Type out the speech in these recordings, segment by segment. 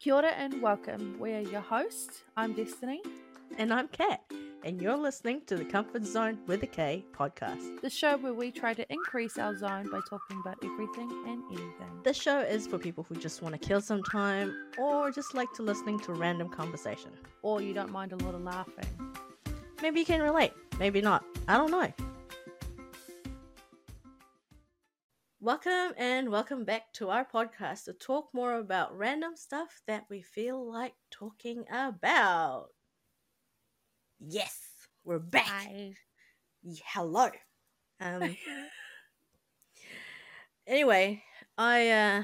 Kia ora and welcome. We're your hosts. I'm Destiny, And I'm Kat, and you're listening to the Comfort Zone with a K podcast. the show where we try to increase our zone by talking about everything and anything. This show is for people who just want to kill some time or just like to listening to random conversation. Or you don't mind a lot of laughing. Maybe you can relate, maybe not. I don't know. Welcome and welcome back to our podcast to talk more about random stuff that we feel like talking about. Yes, we're back. Hi. Hello. Um anyway, I uh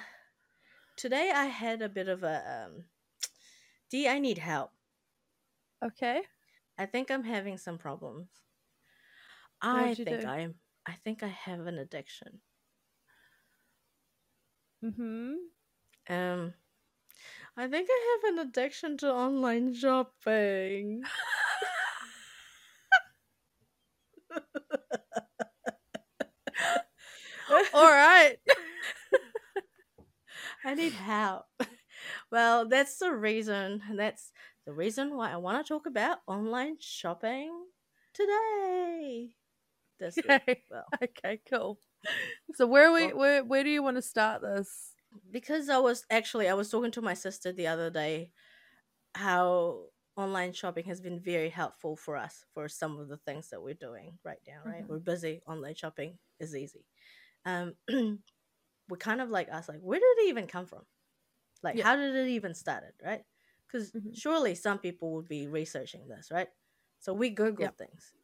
today I had a bit of a um D I need help. Okay. I think I'm having some problems. What'd I think do? I'm I think I have an addiction. Mm-hmm. Um I think I have an addiction to online shopping. All right. I need help. Well, that's the reason. That's the reason why I want to talk about online shopping today. This week. Well, okay, cool. So where we where where do you want to start this? because I was actually I was talking to my sister the other day how online shopping has been very helpful for us for some of the things that we're doing right now, right? Mhm. We're busy, online shopping is easy. Um we kind of like us like where did it even come from? Like Yeah. how did it even started, right? Cuz Mhm. surely some people would be researching this, right? So we google Yep. things.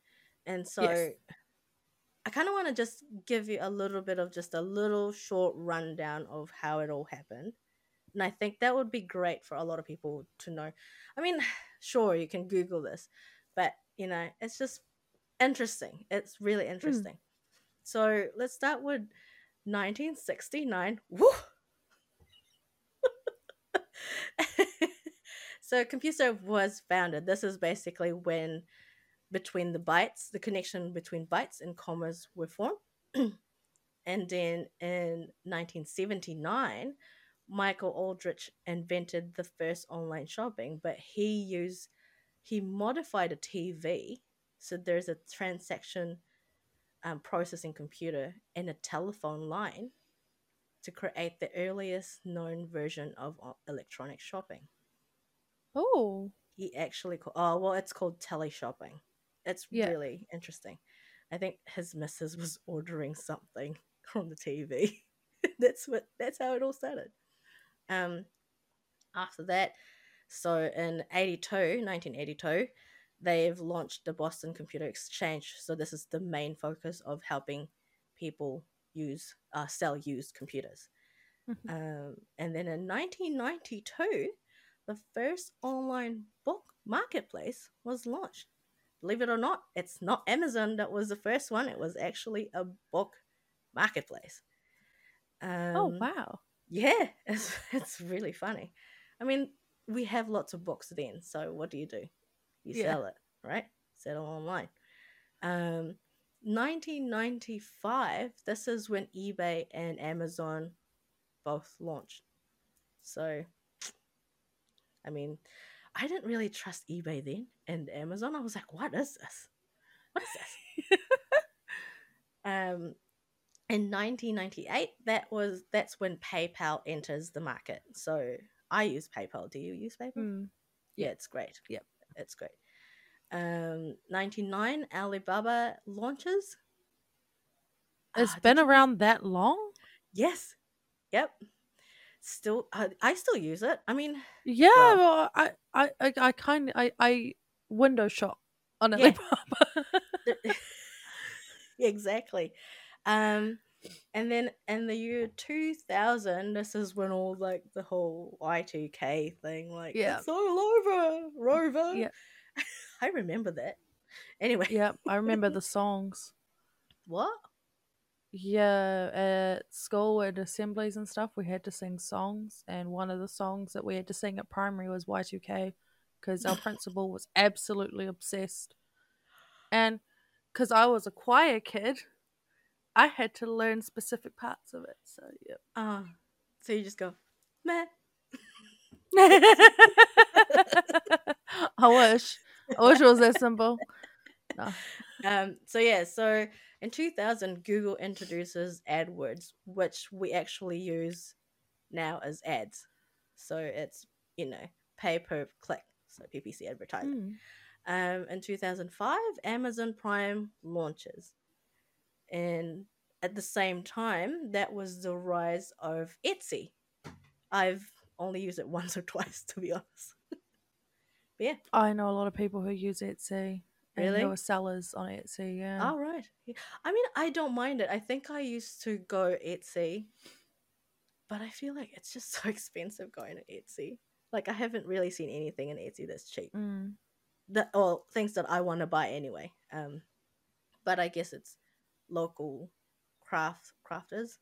And so Yes. I kind of want to just give you a little bit of just a little short rundown of how it all happened. And I think that would be great for a lot of people to know. I mean, sure, you can Google this, but you know, it's just interesting. It's really hmm. interesting. So let's start with 1969. Woo! so CompuServe was founded. This is basically when between the bytes, the connection between bytes and commas were formed. and then in 1979, Michael Aldrich invented the first online shopping, but he used he modified a TV so there's a transaction um, processing computer and a telephone line to create the earliest known version of electronic shopping. Oh. He actually called, oh well, it's called tele shopping. It's Yeah. really interesting. I think his missus was ordering something on the TV. that's what that's how it all started. Um, after that, so in 82, 1982, they've launched the Boston Computer Exchange. So this is the main focus of helping people use uh, sell used computers. Mhm. Um, and then in 1992, the first online book marketplace was launched. Believe it or not, it's not Amazon that was the first one. It was actually a book marketplace. Um, oh wow. yeah, it's, it's really funny. I mean, we have lots of books then, so what do you do? You Yeah. sell it, right? Sell it online. Um, 1995, this is when eBay and Amazon both launched. So, I mean, I didn't really trust eBay then and Amazon. I was like, what is this? What is this? um, in 1998 that was that's when paypal enters the market so i use paypal do you use paypal Mm. yeah it's great Yep. it's great um 99 alibaba launches It's did been you- around that long? yes yep still I, I still use it i mean Yeah, Well- well, I, I, I, I kind of, I, I window shop on Yeah. Exactly um and then in the year 2000 this is when all like the whole y2k thing like Yeah. it's all over rover Yeah. i remember that anyway yeah, I remember the songs. what Yeah, at school at assemblies and stuff, we had to sing songs, and one of the songs that we had to sing at primary was Y2K because our principal was absolutely obsessed. And because I was a choir kid, I had to learn specific parts of it. So, yeah. uh so you just go meh I wish. I wish it was that simple. No. Um, so yeah, so in 2000, Google introduces AdWords, which we actually use now as ads. So it's you know pay per click, so PPC advertising. Mm. Um, in 2005, Amazon Prime launches, and at the same time, that was the rise of Etsy. I've only used it once or twice, to be honest. but yeah, I know a lot of people who use Etsy. Really? who are sellers on Etsy, yeah. all right. I mean, I don't mind it. I think I used to go Etsy, but I feel like it's just so expensive going to Etsy. Like I haven't really seen anything in Etsy that's cheap. Mm. That or things that I want to buy anyway. Um, but I guess it's local craft crafters.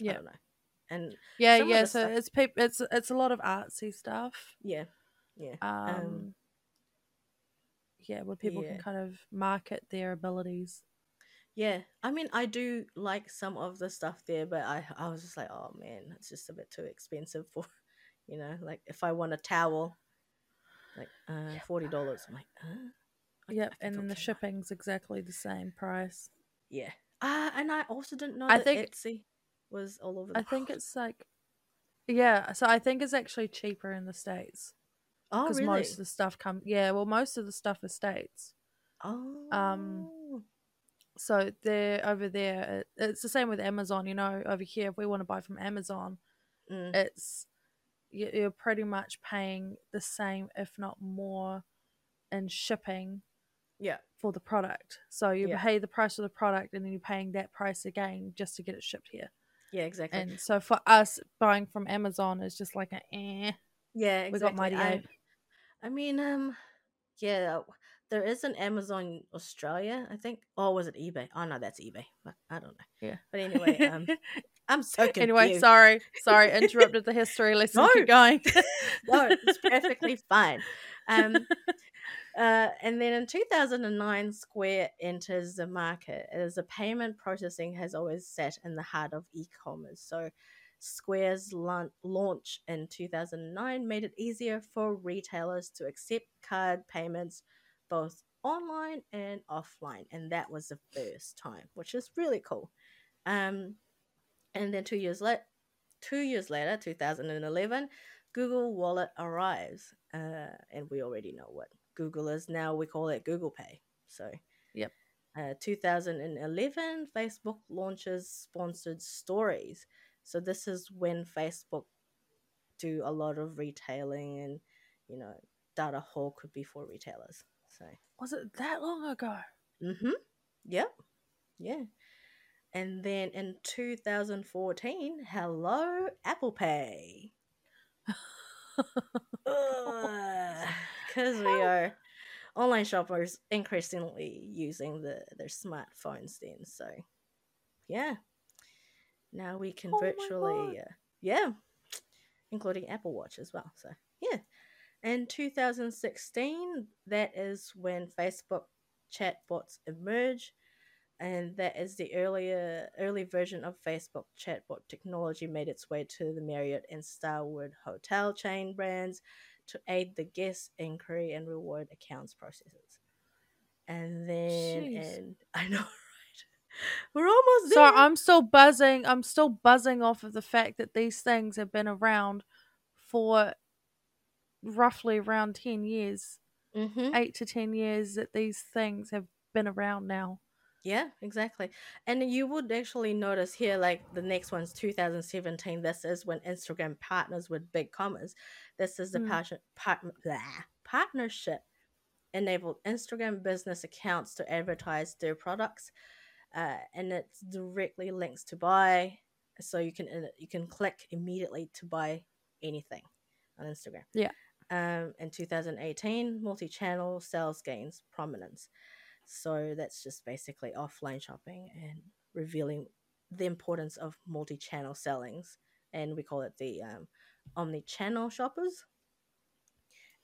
I Yeah. don't know. And Yeah, yeah. So stuff- it's peop- it's it's a lot of artsy stuff. yeah, yeah. Um, yeah, where people yeah. can kind of market their abilities. Yeah, I mean, I do like some of the stuff there, but I I was just like, oh man, it's just a bit too expensive for, you know, like if I want a towel, like uh forty dollars, I'm like, huh? I- Yep, I and then the shipping's exactly the same price. Yeah, ah, and I also didn't know I that think- Etsy was all over. The I think it's like, yeah. So I think it's actually cheaper in the states oh because really most of the stuff come. Yeah, well, most of the stuff is states. oh So they're over there. It, it's the same with Amazon. You know, over here, if we want to buy from Amazon, Mm, it's you- you're pretty much paying the same, if not more, in shipping yeah, for the product. So you Yeah. pay the price of the product, and then you're paying that price again just to get it shipped here. yeah, exactly. And so for us, buying from Amazon is just like an eh. yeah, we got exactly. Mighty Ape. I mean, um, yeah, there is an Amazon Australia, I think. Oh, was it eBay? Oh no, that's eBay. But I don't know. Yeah. But anyway, um, I'm so confused. anyway, sorry, sorry, interrupted the history lesson. No. Keep going. no, it's perfectly fine. Um, uh, and then in 2009, Square enters the market as a payment processing has always sat in the heart of e-commerce. So, Square's launch in 2009 made it easier for retailers to accept card payments both online and offline, and that was the first time, which is really cool. Um, and then two years later, two years later, 2011, Google Wallet arrives, uh, and we already know what Google is now. We call it Google Pay. So, Yep. Uh, 2011, Facebook launches sponsored stories. So this is when Facebook do a lot of retailing, and you know, data hall could be for retailers. So, Was it that long ago? mm-hmm. Yep. Yeah. And then in 2014, hello, Apple Pay. Because we are online shoppers increasingly using the their smartphones then. So, yeah. Now we can Oh virtually, uh, yeah, including Apple Watch as well. So, yeah. In 2016, that is when Facebook chatbots emerge and that is the earlier early version of Facebook chatbot technology made its way to the Marriott and Starwood hotel chain brands to aid the guest inquiry and reward accounts processes. And then Jeez. and I know. We're almost So. I'm still buzzing. I'm still buzzing off of the fact that these things have been around for roughly around 10 years, mm-hmm. eight to 10 years that these things have been around now. Yeah, exactly. And you would actually notice here, like the next one's 2017. This is when Instagram partners with BigCommerce. This is the Mm. part, blah, partnership enabled Instagram business accounts to advertise their products, uh, and it directly links to buy, so you can uh, you can click immediately to buy anything on Instagram. Yeah. Um, in 2018, multi-channel sales gains prominence. So that's just basically offline shopping and revealing the importance of multi-channel sellings, and we call it the um, omni-channel shoppers.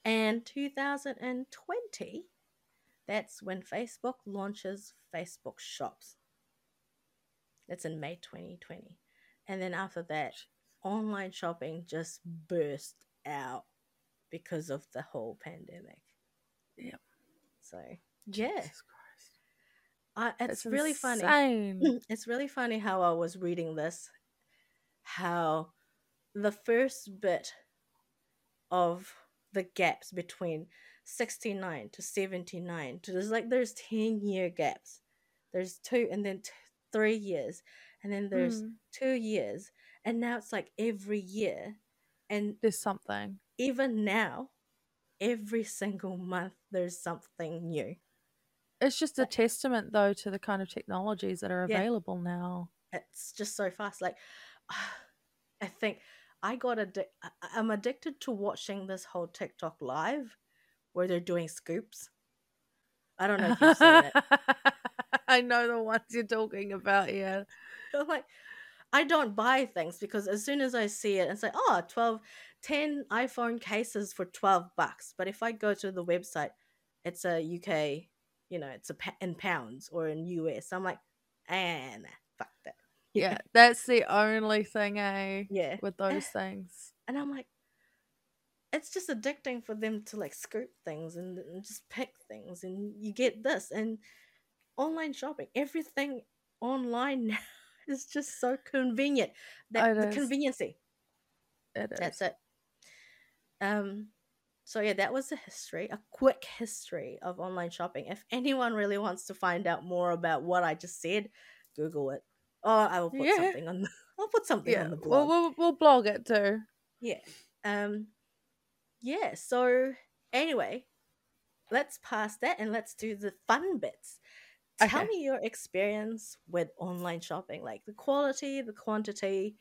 And 2020, that's when Facebook launches Facebook Shops. That's in May 2020, and then after that, online shopping just burst out because of the whole pandemic. Yep. So yeah, Jesus Christ. I, it's That's really funny. It's really funny how I was reading this, how the first bit of the gaps between 69 to 79 to there's like there's 10 year gaps there's two and then t- three years and then there's Mm. two years and now it's like every year and There's something. even now every single month there's something new It's just a testament, though, to the kind of technologies that are Yeah. available now. it's just so fast like i think i got addic- I- i'm addicted to watching this whole tiktok live where they're doing scoops i don't know if you've seen it I know the ones you're talking about, yeah. I'm like I don't buy things because as soon as I see it, it's like, oh, 12, 10 iPhone cases for 12 bucks. But if I go to the website, it's a UK, you know, it's a in pounds or in US. I'm like, and fuck that. Yeah, that's the only thing, eh, Yeah. with those things. And I'm like, it's just addicting for them to like scoop things and, and just pick things. And you get this. And online shopping, everything online now is just so convenient. That the conveniency. It is. That's it. Um, so yeah, that was a history, a quick history of online shopping. If anyone really wants to find out more about what I just said, Google it. Oh, I will put Yeah. something on. The, I'll put something Yeah, on the we'll, blog. we'll, we'll blog it too. Yeah. Um. Yeah. So anyway, let's pass that and let's do the fun bits. Tell me your experience with online shopping, like the quality, the quantity,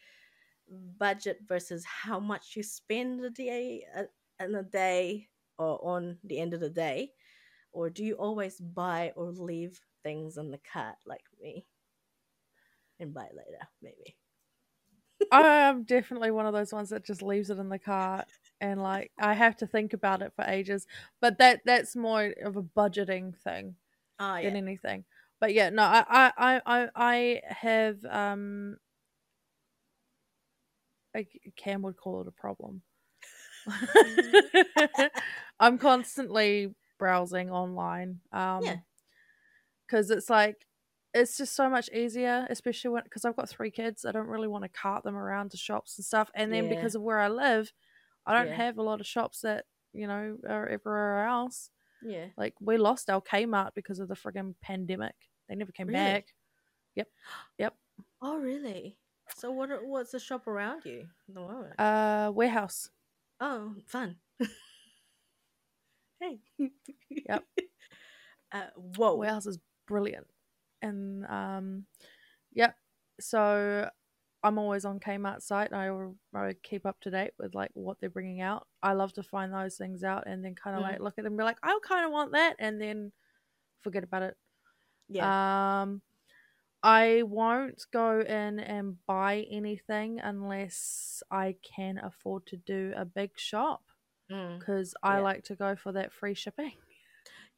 budget versus how much you spend a day uh, in a day or on the end of the day, or do you always buy or leave things in the cart like me and buy later, maybe? I'm definitely one of those ones that just leaves it in the cart and like I have to think about it for ages. But that that's more of a budgeting thing Oh than anything. But yeah, no, I I I I, I have um I, Cam would call it a problem. I'm constantly browsing online. Um Yeah. because it's like it's just so much easier, especially when because I've got three kids. I don't really want to cart them around to shops and stuff. And then Yeah. because of where I live, I don't Yeah. have a lot of shops that you know are everywhere else. yeah. Like we lost our Kmart because of the friggin' pandemic. They never came Really? back. Yep, yep. Oh really? So what? Are, what's the shop around you at the moment? Uh, warehouse. Oh, fun. hey. Yep. Uh, whoa. Warehouse is brilliant, and um, yep. So I'm always on Kmart site. I, I keep up to date with like what they're bringing out. I love to find those things out and then kind of Mm. like look at them and be like, I kind of want that, and then forget about it. yeah. Um, I won't go in and buy anything unless I can afford to do a big shop Mm. because I Yeah. like to go for that free shipping.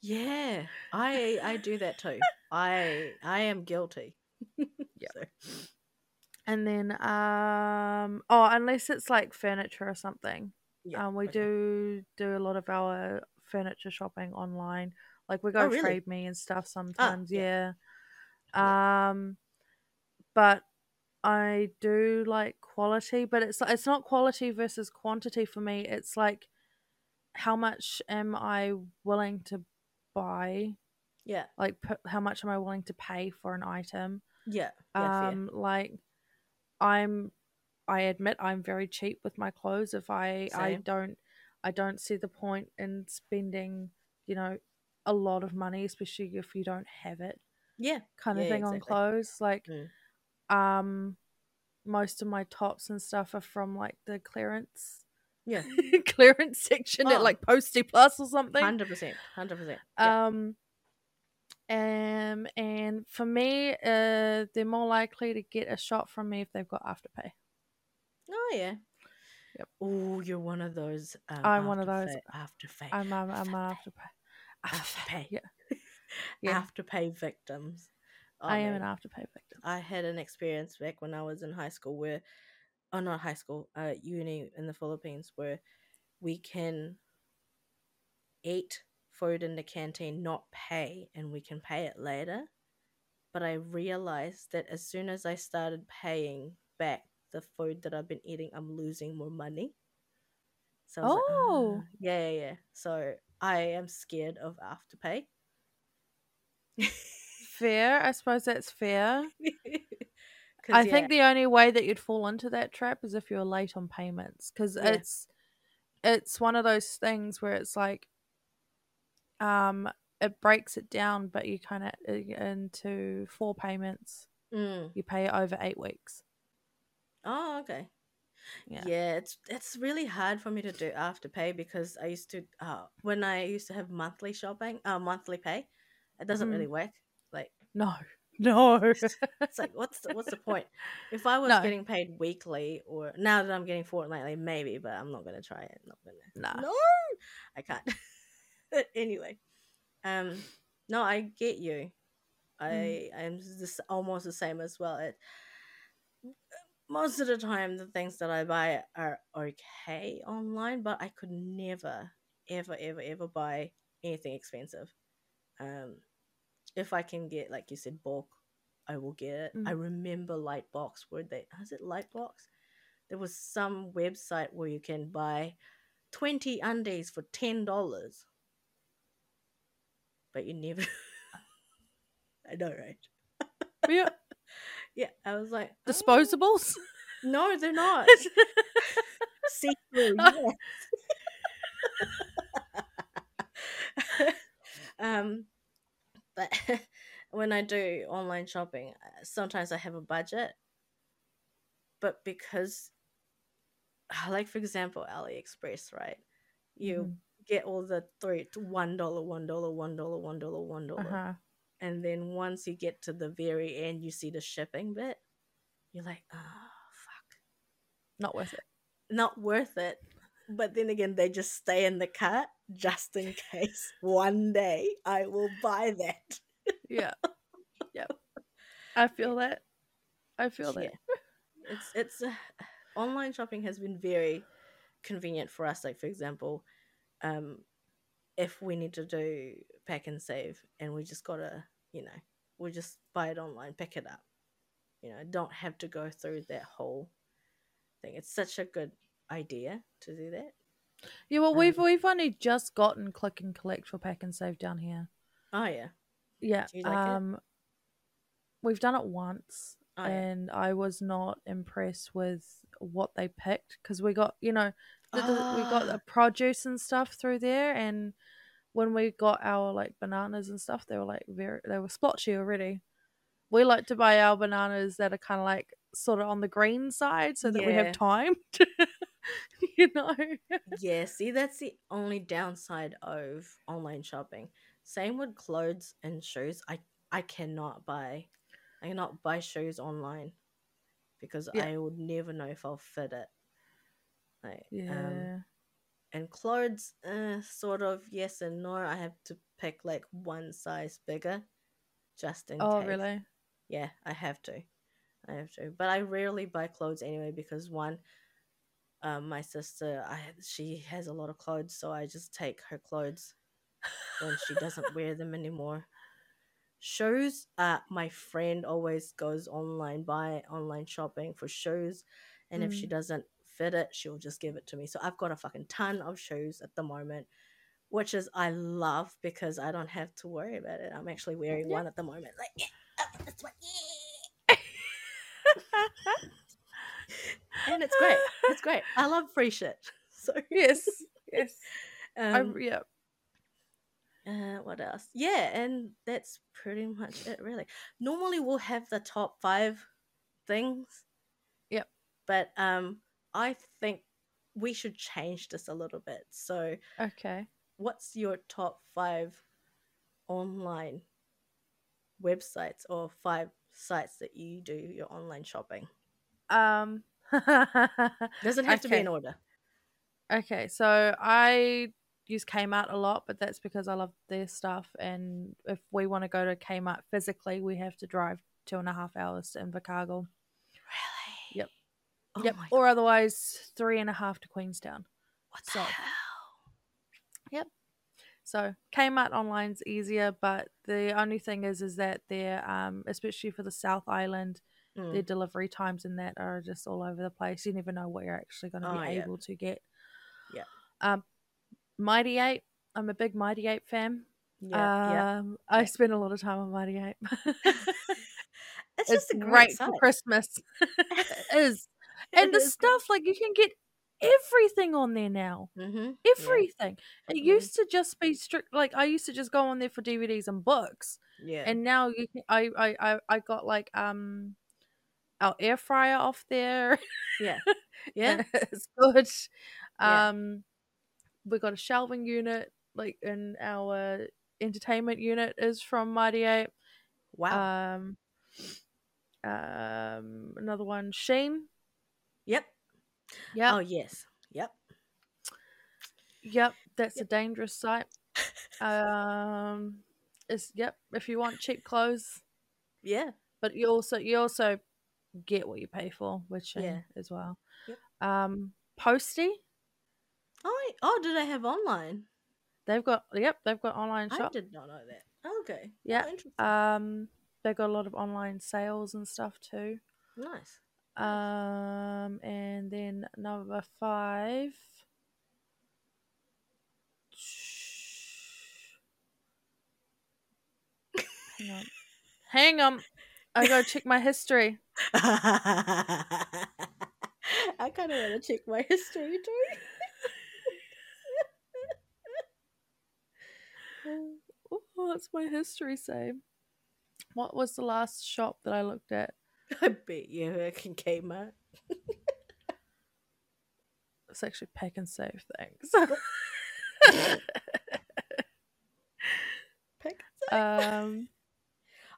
Yeah. I I do that too. I I am guilty. yeah. So, And then, um, oh, unless it's like furniture or something. yeah. um, we okay. do do a lot of our furniture shopping online. Like we go Oh, really? Trade Me and stuff sometimes. yeah. yeah. Um, but I do like quality, but it's it's not quality versus quantity for me. It's like how much am I willing to buy? Yeah. Like p- how much am I willing to pay for an item? Yeah. Yeah. fair. um like i'm i admit i'm very cheap with my clothes if i i don't i don't see the point in spending you know a lot of money especially if you don't have it Yeah. kind of Yeah, thing on clothes like Mm. um most of my tops and stuff are from like the clearance Yeah. clearance section at Oh. like Postie Plus or something Hundred percent. Hundred percent. Yeah. um um and for me uh they're more likely to get a shot from me if they've got afterpay Oh yeah. Yep. Oh, you're one of those. Um, I'm one of those. afterpay. I'm i'm, I'm afterpay. afterpay Afterpay. yeah Yeah. Afterpay victims. Oh, i am man. an afterpay victim I had an experience back when I was in high school where, oh, not high school, uh, uni in the Philippines where we can eat food in the canteen, not pay, and we can pay it later. But I realized that as soon as I started paying back the food that I've been eating, I'm losing more money. So was like, Oh. "Ah." yeah, yeah, yeah. So I am scared of afterpay. Fair. I suppose that's fair. I yeah, think the only way that you'd fall into that trap is if you're late on payments because Yeah. it's it's one of those things where it's like um it breaks it down but you kind of into four payments Mm. you pay it over eight weeks Oh, okay. Yeah. Yeah. it's it's really hard for me to do afterpay because I used to uh when I used to have monthly shopping, uh monthly pay, it doesn't Mhm. really work. Like no no it's like what's the, what's the point? If I was No. getting paid weekly or now that I'm getting fortnightly, maybe, but I'm not gonna try it. Not gonna. nah No, I can't. anyway, um, no, I get you. I I'm just almost the same as well. It, most of the time, the things that I buy are okay online, but I could never, ever, ever, ever buy anything expensive. Um, if I can get, like you said, bulk, I will get it. I Mm. remember Lightbox. Where they is it Lightbox? There was some website where you can buy twenty undies for ten dollars, but you never. I know, right? yeah. Yeah, I was like, "Oh, disposables no, they're not. See through, yes. um, but when I do online shopping, uh, sometimes I have a budget, but because, like for example, AliExpress, right? You Mhm. Get all the three one dollar, one dollar, one dollar, one dollar, one dollar, uh-huh and then once you get to the very end, you see the shipping bit. You're like, oh fuck, not worth it not worth it. But then again, they just stay in the cart just in case one day I will buy that. yeah yeah. i feel that i feel that Yeah. It's it's uh, online shopping has been very convenient for us. Like for example, um, if we need to do Pak'nSave, and we just gotta, you know, we just buy it online, pick it up. You know, don't have to go through that whole thing. It's such a good idea to do that. yeah well we've um, we've only just gotten click and collect for Pak'nSave down here Oh yeah. yeah like it? um we've done it once Oh yeah. and I was not impressed with what they picked because we got you know the, the- we got Ah. the produce and stuff through there and when we got our like bananas and stuff they were like very they were splotchy already we like to buy our bananas that are kind of like sort of on the green side so that we have time to you know yeah, see, that's the only downside of online shopping. Same with clothes and shoes. I I cannot buy, I cannot buy shoes online because Yeah. I would never know if I'll fit it. Like, yeah um, and clothes, uh, sort of yes and no. I have to pick like one size bigger, just in oh case. really Yeah, I have to. I have to. But I rarely buy clothes anyway because one, um, my sister, I she has a lot of clothes, so I just take her clothes when she doesn't wear them anymore. Shoes, uh, my friend always goes online, buy online shopping for shoes, and if she Mm. doesn't fit it, she'll just give it to me. So I've got a fucking ton of shoes at the moment, which is I love because I don't have to worry about it. I'm actually wearing Yeah. one at the moment. Like, yeah, oh, this one, yeah. and it's great. It's great. I love free shit. So yes yes um, I, yeah uh, what else? Yeah, and that's pretty much it. Really. Normally we'll have the top five things. Yep. But um, I think we should change this a little bit. So, okay what's your top five online websites or five sites that you do your online shopping? um Doesn't have to be in order. Okay, so I use Kmart a lot, but that's because I love their stuff. And if we want to go to Kmart physically, we have to drive two and a half hours to Invercargill. Really? Yep. Oh yep. Or otherwise, three and a half to Queenstown. What the So- hell? So Kmart online's easier, but the only thing is, is that they're, um, especially for the South Island, Mm. their delivery times and that are just all over the place. You never know what you're actually going to Oh, be yeah. able to get. Yeah. Um, Mighty Ape. I'm a big Mighty Ape fan. Yeah, yeah. Um, I spend a lot of time on Mighty Ape. It's, it's just a great, great for Christmas. it is. And the stuff, like, you can get everything on there now. Mhm. Everything. It Mhm. used to just be strict. Like, I used to just go on there for DVDs and books. Yeah. And now you can, I, I, I, I got, like, um, our air fryer off there. yeah. Yeah. it's good. Yeah. Um, we got a shelving unit, like in our entertainment unit is from Mighty Ape. Wow. Um, um, another one, Shein. Yep. Yep, Oh yes. Yep. yep, that's a dangerous site. um, it's yep. If you want cheap clothes, Yeah. but you also you also get what you pay for which Yeah. as well. Yep. Um, Postie, Oh. Oh, do they have online? they've got yep, they've got online shop. I did not know that. Okay. Yeah, Oh. Um, they've got a lot of online sales and stuff too. nice. Um, and then number five. Hang on. Hang on. I gotta check my history. I kind of want to check my history too. What's my history say? What was the last shop that I looked at? I bet you I can Kmart. It's actually Pak'nSave. Thanks. Pick. um,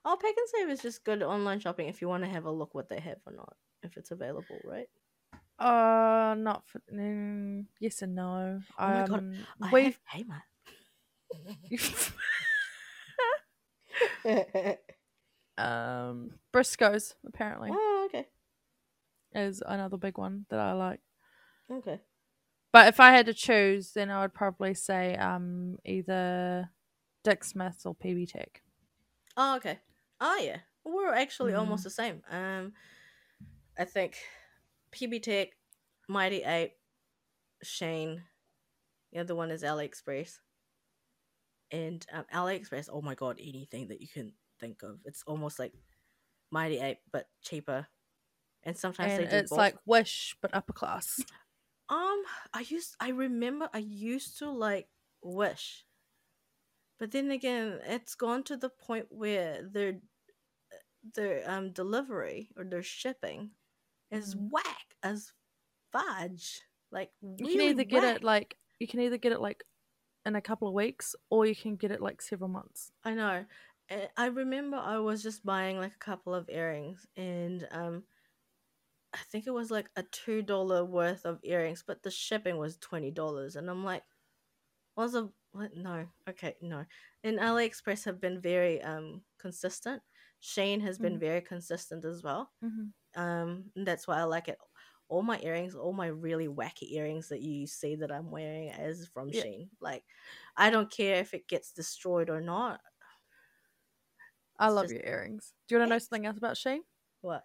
Oh, Pak'nSave is just good online shopping if you want to have a look what they have or not, if it's available, right? uh, not for. Mm, yes and no. Oh my um, God, I we have Kmart. um Briscoes apparently oh, okay. is another big one that I like. Okay. But if I had to choose, then I would probably say um either Dick Smith's or PB Tech. Oh, okay. Oh, yeah. We're actually Mm. almost the same. Um, I think PB Tech, Mighty Ape, Shein. The other one is AliExpress. And um, AliExpress, oh my god, anything that you can think of. It's almost like Mighty Ape, but cheaper. And sometimes And they do it's both. like Wish but upper class. Um, I used I remember I used to like Wish, but then again, it's gone to the point where their their um delivery or their shipping is Mm. whack as fudge. Like You really can either get it like you can either get it like in a couple of weeks or you can get it like several months. I know. I remember I was just buying like a couple of earrings, and um, I think it was like a two dollar worth of earrings, but the shipping was twenty dollars, and I'm like, was a what? No, okay, no. And AliExpress have been very um consistent. Shein has been Mhm. very consistent as well. Mm-hmm. Um, and that's why I like it. All my earrings, all my really wacky earrings that you see that I'm wearing is from Yeah. Shein. Like, I don't care if it gets destroyed or not. I love just- your earrings. Do you want to know something else about Shein? What?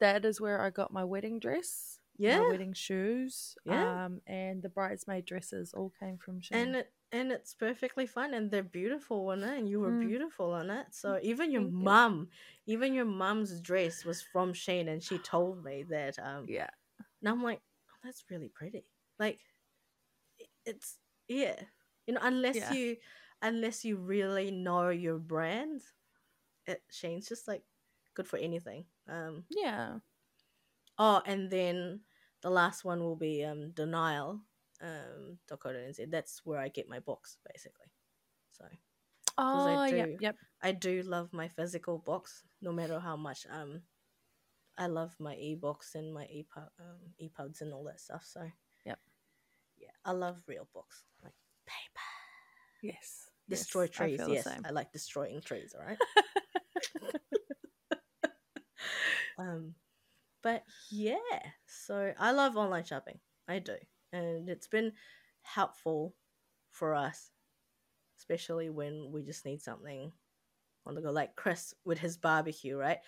That is where I got my wedding dress, Yeah. my wedding shoes, Yeah. um, and the bridesmaid dresses all came from Shein. and it and it's perfectly fine and they're beautiful in it and you were Mm. beautiful in it so even your mum even your mum's dress was from Shein and she told me that um yeah, and I'm like oh, that's really pretty like it's yeah you know unless Yeah. you unless you really know your brand Shein's just like good for anything um yeah. oh and then the last one will be um denial um Dakota NZ that's where I get my box basically so Oh, I yep, do. yep. I do love my physical box, no matter how much um I love my e-books and my EPUB, um, EPUBs and all that stuff. So Yep. yeah, I love real books, like paper. Yes. Destroy yes, trees. the Yes. I like destroying trees. All right. um, but yeah, so I love online shopping. I do. and it's been helpful for us, especially when we just need something on the go. Like Chris with his barbecue, right?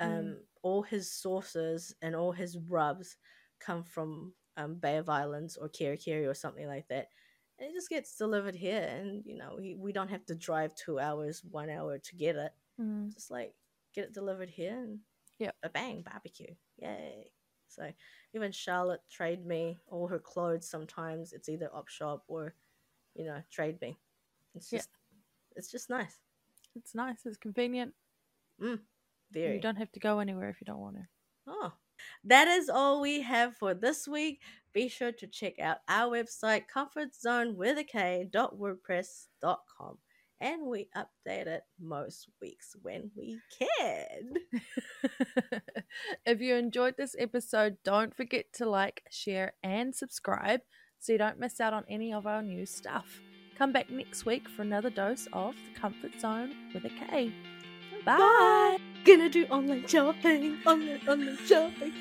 Um, Mm. all his sauces and all his rubs come from um, Bay of Islands or Kerikeri or something like that. And it just gets delivered here, and you know we, we don't have to drive two hours, one hour to get it. Mm. Just like get it delivered here, and Yep. a bang barbecue, yay! So even Charlotte Trade Me all her clothes. Sometimes it's either op shop or you know Trade Me. It's Yeah. just it's just nice. It's nice. It's convenient. Very. You don't have to go anywhere if you don't want to. Oh, that is all we have for this week. Be sure to check out our website, comfortzone.wordpress.com. And we update it most weeks when we can. if you enjoyed this episode, don't forget to like, share, and subscribe so you don't miss out on any of our new stuff. Come back next week for another dose of the Comfort Zone with a K. Bye. Bye. Gonna do online shopping, online, online shopping.